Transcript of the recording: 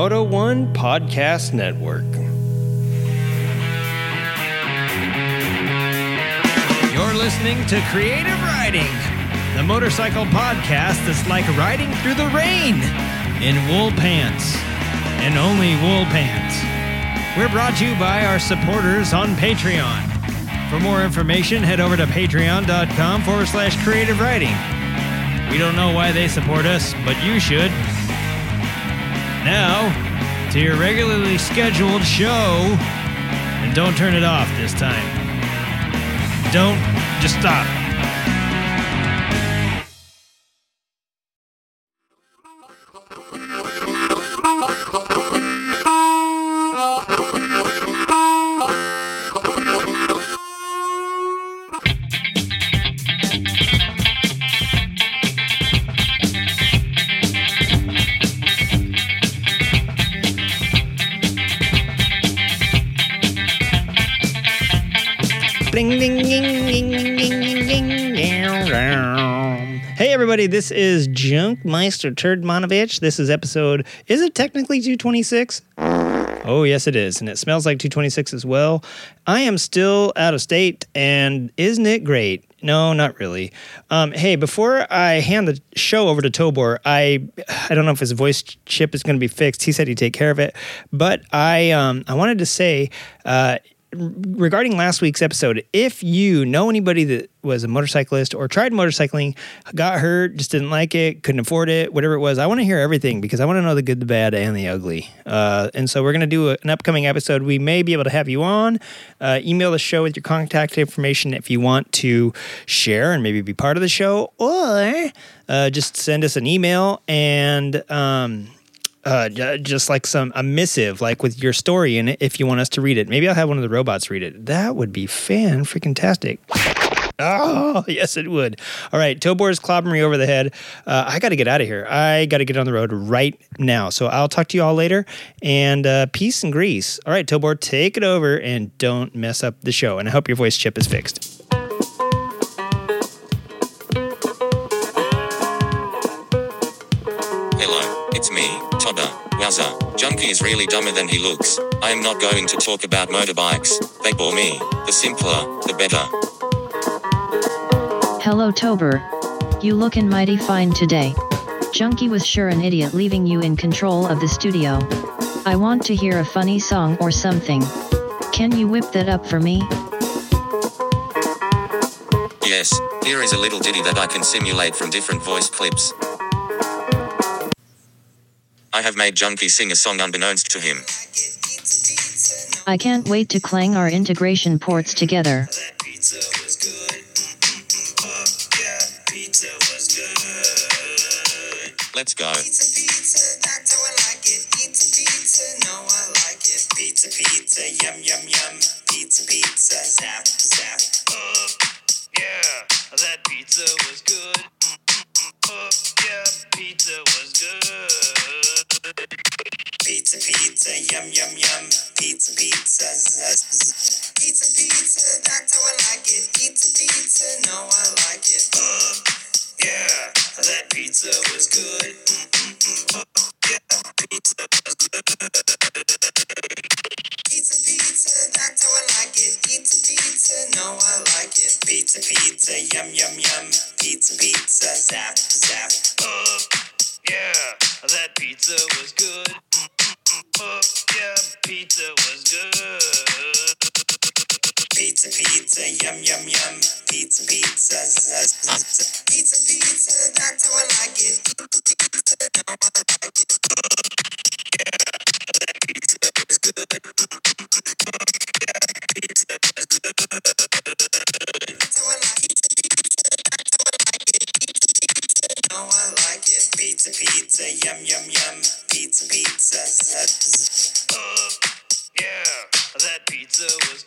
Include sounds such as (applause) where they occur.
Moto One Podcast Network. You're listening to Creative Riding, the motorcycle podcast that's like riding through the rain in wool pants and only wool pants. We're brought to you by our supporters on Patreon. For more information, head over to patreon.com forward slash creative riding. We don't know why they support us, but you should. Now, to your regularly scheduled show. And don't turn it off this time. Don't, just stop. Ding, ding, ding, ding, ding, ding, ding, ding. Hey, everybody, this is Junkmeister Turdmanovich. This is episode, is it technically 226? Oh, yes, it is. And it smells like 226 as well. I am still out of state, and isn't it great? No, not really. Um, hey, before I hand the show over to Tobor, I I don't know if his voice chip is going to be fixed. He said he'd take care of it, but I um, I wanted to say. Uh, regarding last week's episode, if you know anybody that was a motorcyclist or tried motorcycling, got hurt, just didn't like it, couldn't afford it, whatever it was, I want to hear everything because I want to know the good, the bad, and the ugly. Uh, and so we're going to do a- an upcoming episode. We may be able to have you on. Uh, email the show with your contact information if you want to share and maybe be part of the show, or uh, just send us an email and. Um, uh, just like some a missive, like with your story in it, if you want us to read it. Maybe I'll have one of the robots read it. That would be fan freaking tastic. Oh, (laughs) yes, it would. All right, Tobor is clobbering me over the head. Uh, I got to get out of here. I got to get on the road right now. So I'll talk to you all later. And uh, peace and grease. All right, Tobor, take it over and don't mess up the show. And I hope your voice chip is fixed. Me, Todder. Wowza, Junkie is really dumber than he looks. I am not going to talk about motorbikes, they bore me. The simpler, the better. Hello Tobor. You lookin' mighty fine today. Junkie was sure an idiot leaving you in control of the studio. I want to hear a funny song or something. Can you whip that up for me? Yes, here is a little ditty that I can simulate from different voice clips. I have made Junkie sing a song unbeknownst to him. I can't wait to clang our integration ports together. Let's go. Yeah, that pizza was good. Pizza, pizza, yum, yum, yum. Pizza, pizza. Pizza, pizza, doctor, I like it. Pizza, pizza, no, I like it. Uh, yeah, that pizza was good. Yeah, pizza. Pizza, pizza, I like it. Pizza, no, I like it. Pizza, pizza, yum, yum, yum. Pizza, pizza, zap, zap. Uh, yeah, that pizza was good. Oh, yeah, pizza was good. Pizza, pizza, yum, yum, yum. Pizza, pizza. Pizza, pizza. Pizza, no, I like it. Pizza pizza good. Doctor, I like it. No, I like it. Pizza, pizza, yum, yum, yum. Zest, zest. Uh, yeah, that pizza was